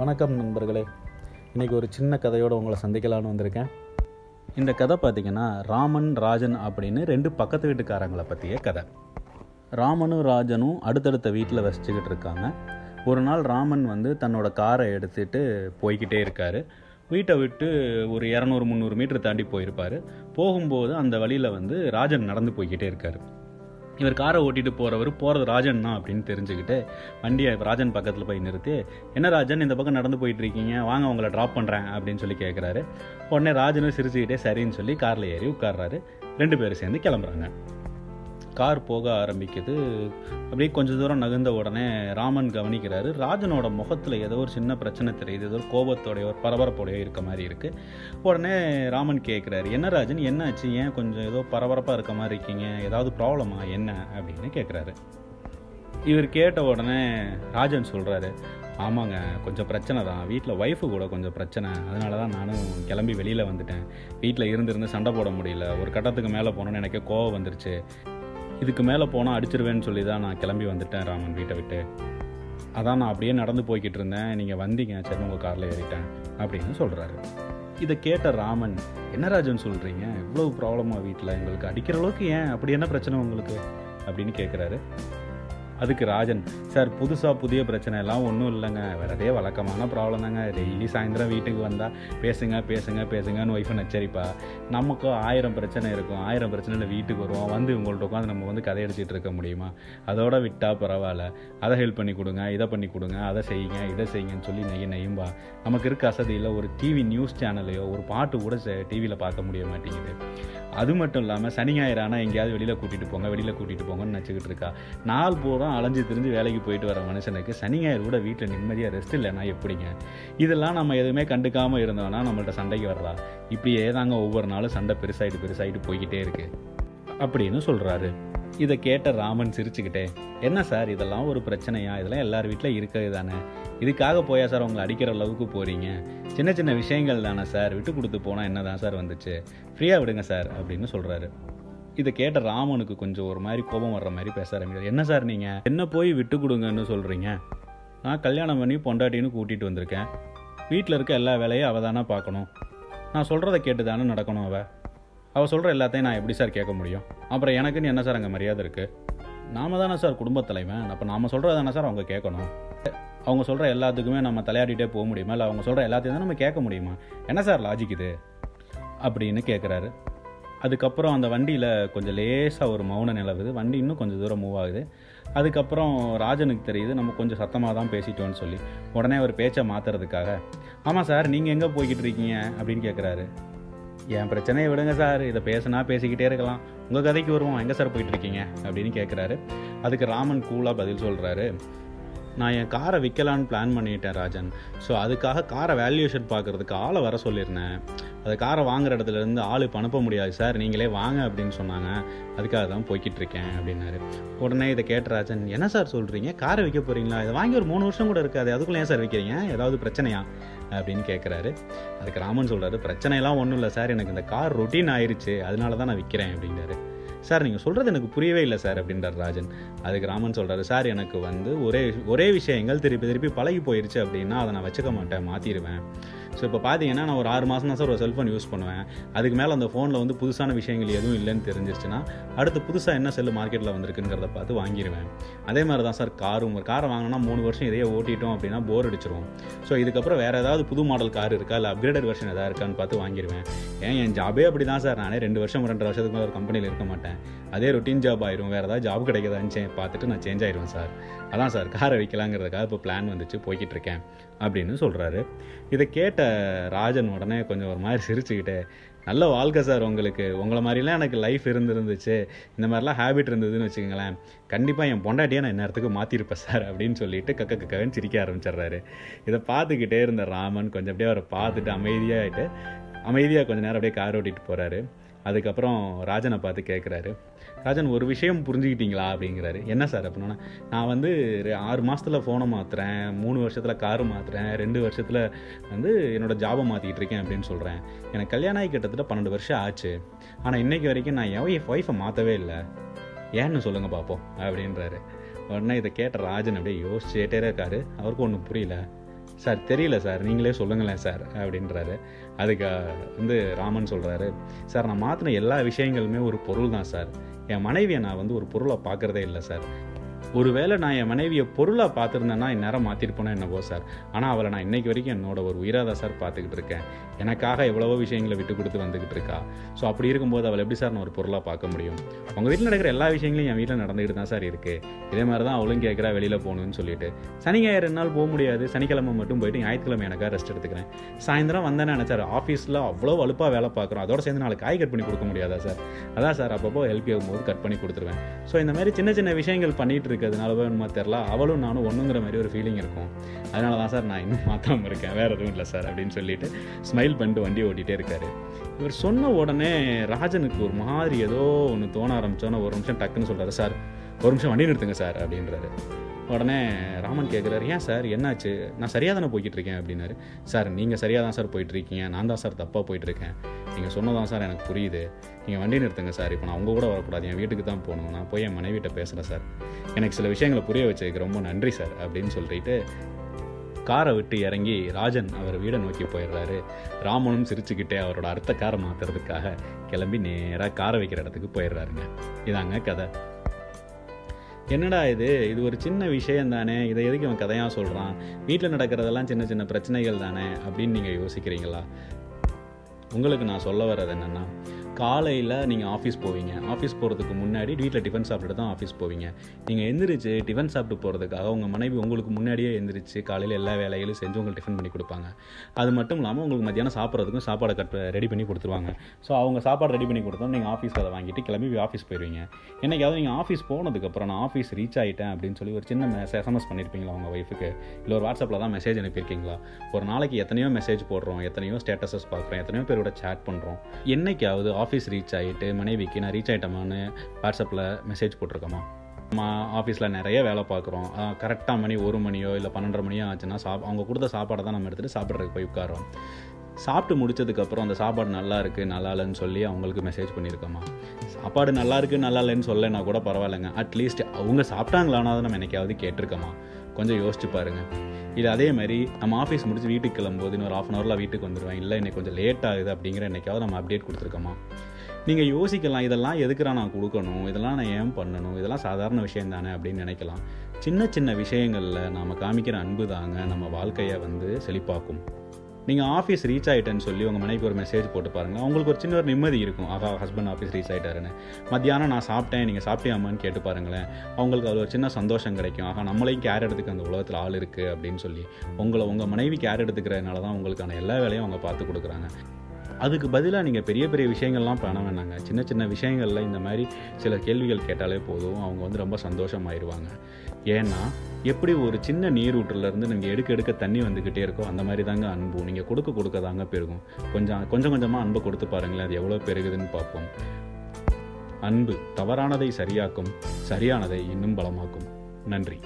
வணக்கம் நண்பர்களே. இன்றைக்கி ஒரு சின்ன கதையோடு உங்களை சந்திக்கலான்னு வந்திருக்கேன். இந்த கதை பார்த்திங்கன்னா ராமன் ராஜன் அப்படின்னு ரெண்டு பக்கத்து வீட்டுக்காரங்களை பற்றிய கதை. ராமனும் ராஜனும் அடுத்தடுத்த வீட்டில் வசிச்சுக்கிட்டு இருக்காங்க. ஒரு நாள் ராமன் வந்து தன்னோட காரை எடுத்துகிட்டு போய்கிட்டே இருக்கார். வீட்டை விட்டு ஒரு இரநூறு முந்நூறு மீட்டர் தாண்டி போயிருப்பார். போகும்போது அந்த வழியில் வந்து ராஜன் நடந்து போய்கிட்டே இருக்கார். இவர் காரை ஓட்டிட்டு போகிறவர் போகிறது ராஜன் தான் அப்படின்னு தெரிஞ்சுக்கிட்டு வண்டியை ராஜன் பக்கத்தில் போய் நிறுத்தி என்ன ராஜன் இந்த பக்கம் நடந்து போயிட்டு இருக்கீங்க? வாங்க உங்களை ட்ராப் பண்ணுறேன் அப்படின்னு சொல்லி கேட்குறாரு உடனே ராஜனும் சிரிச்சுக்கிட்டே சரின்னு சொல்லி காரில் ஏறி உட்கார்றாரு. ரெண்டு பேரும் சேர்ந்து கிளம்புறாங்க. கார் போக ஆரம்பிக்குது. அப்படியே கொஞ்சம் தூரம் நகர்ந்த உடனே ராமன் கவனிக்கிறாரு. ராஜனோட முகத்தில் ஏதோ ஒரு சின்ன பிரச்சனை தெரியுது. ஏதோ ஒரு கோபத்தோடையோ ஒரு பரபரப்போடையோ இருக்க மாதிரி இருக்குது உடனே ராமன் கேட்குறாரு என்ன ராஜன் என்னாச்சு? ஏன் கொஞ்சம் ஏதோ பரபரப்பாக இருக்க மாதிரி இருக்கீங்க? ஏதாவது ப்ராப்ளமா என்ன? அப்படின்னு கேட்குறாரு இவர் கேட்ட உடனே ராஜன் சொல்கிறாரு ஆமாங்க கொஞ்சம் பிரச்சனை தான். வீட்டில் ஒய்ஃபு கூட கொஞ்சம் பிரச்சனை. அதனால தான் நானும் கிளம்பி வெளியில் வந்துட்டேன். வீட்டில் இருந்திருந்து சண்டை போட முடியல. ஒரு கட்டத்துக்கு மேலே போனோன்னு எனக்கே கோவம் வந்துருச்சு. இதுக்கு மேலே போனால் அடிச்சிருவேன்னு சொல்லி தான் நான் கிளம்பி வந்துட்டேன் ராமன் வீட்டை விட்டு. அதான் நான் அப்படியே நடந்து போய்கிட்டு இருந்தேன். நீங்கள் வந்தீங்க சரி உங்கள் காரில் ஏறிட்டேன் அப்படின்னு சொல்கிறாரு இதை கேட்ட ராமன் என்ன ராஜன் சொல்கிறீங்க இவ்வளோ ப்ராப்ளமாக வீட்டில் எங்களுக்கு அடிக்கிற அளவுக்கு ஏன்? அப்படி என்ன பிரச்சனை உங்களுக்கு? அப்படின்னு கேட்குறாரு அதுக்கு ராஜன் சார் புதுசாக புதிய பிரச்சனை எல்லாம் ஒன்றும் இல்லைங்க. வரதே வழக்கமான ப்ராப்ளம் தாங்க. டெய்லி சாயந்தரம் வீட்டுக்கு வந்தால் பேசுங்க பேசுங்க பேசுங்கன்னு ஒய்ஃபை நச்சரிப்பா. நமக்கும் ஆயிரம் பிரச்சனை இருக்கும். ஆயிரம் பிரச்சனையில் வீட்டுக்கு வருவோம். வந்து இவங்கள்ட்ட உட்காந்து நம்ம வந்து கதையடிச்சிட்டு இருக்க முடியுமா? அதோட விட்டால் பரவாயில்ல. அதை ஹெல்ப் பண்ணி கொடுங்க இதை பண்ணி கொடுங்க அதை செய்யுங்க இதை செய்யுங்கன்னு சொல்லி நெய் நெய்யும்பா. நமக்கு இருக்க அசதியில் ஒரு டிவி நியூஸ் சேனலையோ ஒரு பாட்டு கூட டிவியில் பார்க்க முடிய மாட்டேங்குது. அது மட்டும் இல்லாமல் சனி ஞாயிறு ஆனால் எங்கேயாவது வெளியில் கூட்டிகிட்டு போங்க வெளியில் கூட்டிகிட்டு போங்கன்னு நினச்சிக்கிட்டு இருக்கா. நாள் பூரா அலைஞ்சு திரிஞ்சு வேலைக்கு போயிட்டு வர மனுஷனுக்கு சனி ஞாயிறு கூட வீட்டில் நிம்மதியாக ரெஸ்ட் இல்லைன்னா எப்படிங்க? இதெல்லாம் நம்ம எதுவுமே கண்டுக்காமல் இருந்தோம்னா நம்மள்ட்ட சண்டைக்கு வரலாம் இப்படியே தாங்க ஒவ்வொரு நாளும் சண்டை பெருசாகிட்டு பெருசாகிட்டு போய்கிட்டே இருக்கு. அப்படின்னு சொல்கிறாரு இதை கேட்ட ராமன் சிரிச்சுக்கிட்டே என்ன சார் இதெல்லாம் ஒரு பிரச்சனையா? இதெல்லாம் எல்லார் வீட்டில் இருக்கிறது தானே? இதுக்காக போயா சார் உங்களை அடிக்கிற அளவுக்கு போகிறீங்க சின்ன சின்ன விஷயங்கள் தானே சார்? விட்டு கொடுத்து போனால் என்ன தான் சார் வந்துச்சு? ஃப்ரீயாக விடுங்க சார் அப்படின்னு சொல்கிறாரு இதை கேட்ட ராமனுக்கு கொஞ்சம் ஒரு மாதிரி கோபம் வர்ற மாதிரி பேச ஆரம்பிக்கிறார். என்ன சார் நீங்கள் என்ன போய் விட்டு கொடுங்கன்னு சொல்கிறீங்க நான் கல்யாணம் பண்ணி பொண்டாட்டின்னு கூட்டிகிட்டு வந்திருக்கேன். வீட்டில் இருக்க எல்லா வேலையும் அவள் தானே பார்க்கணும். நான் சொல்கிறத கேட்டு தானே நடக்கணும் அவள் அவள் சொல்கிற எல்லாத்தையும் நான் எப்படி சார் கேட்க முடியும்? அப்புறம் எனக்குன்னு என்ன சார் அங்கே மரியாதை இருக்குது நாம தானே சார் குடும்பத் தலைவன். அப்போ நாம் சொல்கிறது தானே சார் அவங்க கேட்கணும். அவங்க சொல்கிற எல்லாத்துக்குமே நம்ம தலையாடிட்டே போக முடியுமா? இல்லை அவங்க சொல்கிற எல்லாத்தையும் தான் நம்ம கேட்க முடியுமா? என்ன சார் லாஜிக் இது? அப்படின்னு கேட்குறாரு அதுக்கப்புறம் அந்த வண்டியில் கொஞ்சம் லேசாக ஒரு மௌன நிலவுது. வண்டி இன்னும் கொஞ்சம் தூரம் மூவ் ஆகுது. அதுக்கப்புறம் ராஜனுக்கு தெரியுது நம்ம கொஞ்சம் சத்தமாக தான் பேசிட்டோன்னு சொல்லி. உடனே அவர் பேச்சை மாற்றுறதுக்காக ஆமாம் சார் நீங்கள் எங்கே போய்கிட்டு இருக்கீங்க? அப்படின்னு கேட்குறாரு என் பிரச்சனையை விடுங்க சார். இதை பேசுனா பேசிக்கிட்டே இருக்கலாம். உங்கள் கதைக்கு வருவோம். எங்கே சார் போயிட்டுருக்கீங்க? அப்படின்னு கேட்குறாரு அதுக்கு ராமன் கூலாக பதில் சொல்கிறாரு நான் என் காரை விற்கலான்னு பிளான் பண்ணிட்டேன் ராஜன். ஸோ அதுக்காக காரை வேல்யூஷன் பார்க்குறதுக்கு ஆளை வர சொல்லியிருந்தேன். அந்த காரை வாங்குற இடத்துல இருந்து ஆள் இப்போ அனுப்ப முடியாது. சார் நீங்களே வாங்க அப்படின்னு சொன்னாங்க. அதுக்காக தான் போய்கிட்டு இருக்கேன் அப்படின்னாரு. உடனே இதை கேட்டராஜன் என்ன சார் சொல்கிறீங்க காரை விற்க போகிறீங்களா இதை வாங்கி ஒரு மூணு வருஷம் கூட இருக்காது அதுக்குள்ளே ஏன் சார் விற்கிறீங்க? ஏதாவது பிரச்சனையா? அப்படின்னு கேட்குறாரு அதுக்கு ராமன் சொல்கிறாரு பிரச்சனையெல்லாம் ஒன்றும் இல்லை சார். எனக்கு இந்த கார் ரொட்டீன் ஆயிடுச்சு அதனால தான் நான் விற்கிறேன் அப்படிங்கிறாரு சார் நீங்கள் சொல்கிறது எனக்கு புரியவே இல்லை சார் அப்படின்றார் ராஜன். அதுக்கு ராமன் சொல்கிறாரு சார் எனக்கு வந்து ஒரே ஒரே விஷயங்கள் திருப்பி திருப்பி பழகி போயிடுச்சு அப்படின்னா அதை நான் வச்சுக்க மாட்டேன் மாற்றிடுவேன் ஸோ இப்போ பார்த்தீங்கன்னா நான் ஒரு ஆறு மாதம் தான் சார் ஒரு செல்ஃபோன் யூஸ் பண்ணுவேன். அதுக்கு மேலே அந்த ஃபோனில் வந்து புதுசான விஷயங்கள் எதுவும் இல்லைன்னு தெரிஞ்சிருச்சுன்னா அடுத்து புதுசாக என்ன செல்லு மார்க்கெட்டில் வந்திருக்குங்கிறத பார்த்து வாங்கிடுவேன் அதே மாதிரி தான் சார் காரும் ஒரு காரை வாங்கினா மூணு வருஷம் இதையே ஓட்டிட்டோம் அப்படின்னா போர் அடிச்சிரும் ஸோ இதுக்கப்புறம் வேறு ஏதாவது புது மாடல் கார் இருக்கா இல்லை அப்கிரேடட் வெர்ஷன் எதாவது இருக்கான்னு பார்த்து வாங்கிடுவேன் ஏன் என் ஜாபே அப்படி தான் சார். நானே ரெண்டு வருஷம் ரெண்டரை வருஷத்துக்கு மேலே ஒரு கம்பெனியில் இருக்க மாட்டேன். அதே ரொட்டீன் ஜாப் ஆயிரும். வேறு ஏதாவது ஜாப் கிடைக்குதான்னு பார்த்துட்டு நான் சேஞ்ச் ஆயிடுவேன் சார். அதான் சார் காரை வைக்கலாங்கிறதுக்காக இப்போ பிளான் வந்துச்சு போய்கிட்டு இருக்கேன் அப்படின்னு சொல்கிறாரு இதை கேட்ட ராஜன் உடனே கொஞ்சம் ஒரு மாதிரி சிரிச்சுக்கிட்டு நல்ல வாழ்க்கை சார் உங்களுக்கு. உங்களை மாதிரிலாம் எனக்கு லைஃப் இருந்துருந்துச்சு. இந்த மாதிரிலாம் ஹேபிட் இருந்ததுன்னு வச்சுக்கோங்களேன். கண்டிப்பாக என் பொண்டாட்டியை நான் நேரத்துக்கு மாற்றிருப்பேன் சார். அப்படின்னு சொல்லிட்டு கக்க கக்கன்னு சிரிக்க ஆரம்பிச்சிடுறாரு. இதை பார்த்துக்கிட்டே இருந்த ராமன் கொஞ்சம் அப்படியே அவரை பார்த்துட்டு அமைதியாகிட்டு அமைதியாக கொஞ்சம் நேரம் அப்படியே கார் ஓட்டிகிட்டு போகிறாரு அதுக்கப்புறம் ராஜனை பார்த்து கேட்குறாரு ராஜன் ஒரு விஷயம் புரிஞ்சுக்கிட்டீங்களா? அப்படிங்கிறாரு. என்ன சார்? அப்படின்னா நான் வந்து ஆறு மாதத்தில் ஃபோனை மாற்றுறேன் மூணு வருஷத்தில் காரு மாற்றுறேன் ரெண்டு வருஷத்தில் வந்து என்னோடய ஜாபை மாற்றிக்கிட்டு இருக்கேன் அப்படின்னு சொல்கிறேன் எனக்கு கல்யாணம் ஆகி கிட்டத்தட்ட பன்னெண்டு வருஷம் ஆச்சு. ஆனால் இன்றைக்கி வரைக்கும் நான் என் ஒய்ஃப் ஒய்ஃபை மாற்றவே இல்லை. ஏன்னு சொல்லுங்கள் பார்ப்போம் அப்படின்றாரு. உடனே இதை கேட்ட ராஜன் அப்படியே யோசிச்சுட்டே இருக்காரு. அவருக்கும் ஒன்றும் புரியல. சார் தெரியல சார் நீங்களே சொல்லுங்களேன் சார் அப்படின்றாரு. அதுக்கு வந்து ராமன் சொல்கிறாரு சார் நான் மாற்றின எல்லா விஷயங்களுமே ஒரு பொருள் தான் சார். என் மனைவியை நான் வந்து ஒரு பொருளை பார்க்குறதே இல்லை சார். ஒருவேளை நான் என் மனைவியை பொருளாக பார்த்துருந்தேன்னா இந்நேரம் மாற்றிருப்போனே என்னவோ சார். ஆனால் அவளை நான் இன்னைக்கு வரைக்கும் என்னோட ஒரு உயிராக தான் சார் பார்த்துக்கிட்டு இருக்கேன். எனக்காக எவ்வளவோ விஷயங்களை விட்டு கொடுத்து வந்துக்கிட்டு இருக்கா. ஸோ அப்படி இருக்கும்போது அவளை எப்படி சார் நான் ஒரு பொருளாக பார்க்க முடியும்? உங்கள் வீட்டில் நடக்கிற எல்லா விஷயங்களையும் என் வீட்டில் நடந்துக்கிட்டு தான் சார் இருக்குது இதே மாதிரி தான் அவளும் கேட்குறா வெளியில் போகணும்னு சொல்லிட்டு. சனி ஞாயிறு ரெண்டு நாள் போக முடியாது. சனிக்கிழமை மட்டும் போயிட்டு ஞாயிற்றுக்கிழமை எனக்காக ரெஸ்ட் எடுத்துக்கிறேன். சாயந்தரம் வந்தேன்னு நினச்சார். ஆஃபீஸில் அவ்வளோ வலுப்பாக வேலை பார்க்குறோம். அதோட சேர்ந்து நாளைக்கு காய் கட் பண்ணி கொடுக்க முடியாதா சார்? அதான் சார் அப்பப்போ ஹெல்ப் ஆகும்போது கட் பண்ணி கொடுத்துருவேன். ஸோ இந்த மாதிரி சின்ன சின்ன விஷயங்கள் பண்ணிகிட்டு இருக்கிறதுனால வேணுமா தெரில அவளும் நானும் ஒன்றுங்கிற மாதிரி ஒரு ஃபீலிங் இருக்கும். அதனால தான் சார் நான் இன்னும் மாற்றாமல் இருக்கேன். வேறு எதுவும் இல்லை சார் அப்படின்னு சொல்லிட்டு ஸ்மைல் பண்ணிட்டு வண்டி ஓட்டிகிட்டே இருக்காரு. இவர் சொன்ன உடனே ராஜனுக்கு ஒரு மாதிரி ஏதோ ஒன்று தோண ஆரம்பிச்சோன்னே ஒரு நிமிஷம் டக்குன்னு சொல்கிறாரு சார் ஒரு நிமிஷம் வண்டி நிறுத்துங்க சார் அப்படின்றாரு. உடனே ராமன் கேட்குறாரு ஏன் சார் என்னாச்சு? நான் சரியாக தானே போய்கிட்டு இருக்கேன் அப்படின்னாரு. சார் நீங்கள் சரியாக தான் சார் போயிட்டு இருக்கீங்க. நான் தான் சார் தப்பாக போயிட்டுருக்கேன் நீங்கள் சொன்னதான் சார் எனக்கு புரியுது. நீங்கள் வண்டி நிறுத்துங்க சார். இப்போ நான் உங்கள் கூட வரக்கூடாது. என் வீட்டுக்கு தான் போகணும். நான் போய் என் மனைவிட்ட பேசுகிறேன் சார். எனக்கு சில விஷயங்களை புரிய வச்சதுக்கு ரொம்ப நன்றி சார் அப்படின்னு சொல்லிட்டு காரை விட்டு இறங்கி ராஜன் அவர் வீடை நோக்கி போயிடுறாரு. ராமனும் சிரிச்சுக்கிட்டே அவரோட அடுத்த காரை மாற்றுறதுக்காக கிளம்பி நேராக காரை வைக்கிற இடத்துக்கு போயிடுறாருங்க. இதாங்க கதை. என்னடா இது? இது ஒரு சின்ன விஷயம் தானே? இதை எதுக்கு அவன் கதையாக சொல்கிறான் வீட்டில் நடக்கிறதெல்லாம் சின்ன சின்ன பிரச்சனைகள் தானே அப்படின்னு நீங்கள் யோசிக்கிறீங்களா? உங்களுக்கு நான் சொல்ல வர்றது என்னென்னா காலையில் நீங்கள் ஆஃபீஸ் போவீங்க. ஆஃபீஸ் போகிறதுக்கு முன்னாடி வீட்டில் டிஃபன் சாப்பிட்டு தான் ஆஃபீஸ் போவீங்க. நீங்கள் எந்திரிச்சு டிஃபன் சாப்பிட்டு போகிறதுக்காக உங்கள் மனைவி உங்களுக்கு முன்னாடியே எந்திரிச்சு காலையில் எல்லா வேலைகளும் செஞ்சு உங்களுக்கு டிஃபன் பண்ணி கொடுப்பாங்க. அது மட்டும் இல்லாமல் உங்களுக்கு மத்தியானம் சாப்பிட்றதுக்கும் சாப்பாடை கட் ரெடி பண்ணி கொடுத்துருவாங்க. ஸோ அவங்க சாப்பாடு ரெடி பண்ணி கொடுத்தோம் நீங்கள் ஆஃபீஸில் அதை வாங்கிட்டு கிளம்பி ஆஃபீஸ் போயிடுவீங்க என்னைக்காவது நீங்கள் ஆஃபீஸ் போனதுக்கப்புறம் நான் ஆஃபீஸ் ரீச் ஆகிட்டேன் அப்படின்னு சொல்லி ஒரு சின்ன எஸ்எம்எஸ் பண்ணியிருப்பீங்களா உங்கள் ஒய்ஃபுக்கு இல்லை ஒரு வாட்ஸ்அப்பில் தான் மெசேஜ் அனுப்பியிருக்கீங்களா? ஒரு நாளைக்கு எத்தனையோ மெசேஜ் போடுறோம் எத்தனையோ ஸ்டேட்டஸஸ் பார்க்குறோம் எத்தனையோ பேரோட சேட் பண்ணுறோம் என்னைக்காவது ஆஃபீஸ் ரீச் ஆகிட்டு மனைவிக்கு நான் ரீச் ஆகிட்டோமான்னு வாட்ஸ்அப்பில் மெசேஜ் போட்டிருக்கோமா? நம்ம ஆஃபீஸில் நிறைய வேலை பார்க்குறோம். கரெக்டாக மணி ஒரு மணியோ இல்லை பன்னெண்டரை மணியோ ஆச்சுன்னா சாப் அவங்க கொடுத்த சாப்பாடை தான் நம்ம எடுத்துகிட்டு சாப்பிட்றதுக்கு போய் உட்காரோம் சாப்பிட்டு முடிச்சதுக்கப்புறம் அந்த சாப்பாடு நல்லா இருக்குது நல்லா இல்லைன்னு சொல்லி அவங்களுக்கு மெசேஜ் பண்ணியிருக்கோமா? சாப்பாடு நல்லா இருக்குது நல்லா இல்லைன்னு சொல்லலைன்னா கூட பரவாயில்லைங்க. அட்லீஸ்ட் அவங்க சாப்பிட்டாங்களானா நம்ம என்னைக்காவது கேட்டிருக்கோமா? கொஞ்சம் யோசிச்சு பாருங்கள் இது அதே மாதிரி நம்ம ஆஃபீஸ் முடிச்சு வீட்டுக்கு கிளம்போது இன்னொரு ஆஃப் அன் ஹவரில் வீட்டுக்கு வந்துடுவேன் இல்லை இன்னைக்கு கொஞ்சம் லேட் ஆகுது அப்படிங்கிற என்னைக்காவது நம்ம அப்டேட் கொடுத்துருக்கோமா? நீங்கள் யோசிக்கலாம் இதெல்லாம் எதுக்குறா நான் கொடுக்கணும்? இதெல்லாம் நான் ஏன் பண்ணணும்? இதெல்லாம் சாதாரண விஷயம் தானே அப்படின்னு நினைக்கலாம். சின்ன சின்ன விஷயங்களில் நாம் காமிக்கிற அன்பு தாங்க நம்ம வாழ்க்கையை வந்து செழிப்பாக்கும். நீங்கள் ஆஃபீஸ் ரீச் ஆகிட்டேன்னு சொல்லி உங்கள் மனைவிக்கு ஒரு மெசேஜ் போட்டு பாருங்கள் அவங்களுக்கு ஒரு சின்ன ஒரு நிம்மதி இருக்கும். ஆகா ஹஸ்பண்ட் ஆஃபீஸ் ரீச் ஆகிட்டாருன்னு மத்தியானம் நான் சாப்பிட்டேன் நீங்கள் சாப்பிட்டியாமான்னு கேட்டு பாருங்களேன். அவங்களுக்கு அது ஒரு சின்ன சந்தோஷம் கிடைக்கும். ஆகா நம்மளையும் கேர் எடுத்துக்க அந்த உலகத்தில் ஆள் இருக்குது அப்படின்னு சொல்லி உங்களை உங்கள் மனைவி கேர் எடுத்துக்கிறதுனால தான் உங்களுக்கான எல்லா வேலையும் அவங்க பார்த்து கொடுக்குறாங்க. அதுக்கு பதிலாக நீங்கள் பெரிய பெரிய விஷயங்கள்லாம் பண்ண வேணாங்க. சின்ன சின்ன விஷயங்களில் இந்த மாதிரி சில கேள்விகள் கேட்டாலே போதும். அவங்க வந்து ரொம்ப சந்தோஷமாயிருவாங்க. ஏன்னா எப்படி ஒரு சின்ன நீரூற்றுலேருந்து நீங்கள் எடுக்க எடுக்க தண்ணி வந்துக்கிட்டே இருக்கோ அந்த மாதிரி தாங்க அன்பு. நீங்கள் கொடுக்க கொடுக்க தாங்க பெருகும். கொஞ்சம் கொஞ்சம் கொஞ்சமாக அன்பை கொடுத்து பாருங்களேன் அது எவ்வளோ பெருகுதுன்னு பார்ப்போம். அன்பு தவறானதை சரியாக்கும் சரியானதை இன்னும் பலமாக்கும். நன்றி.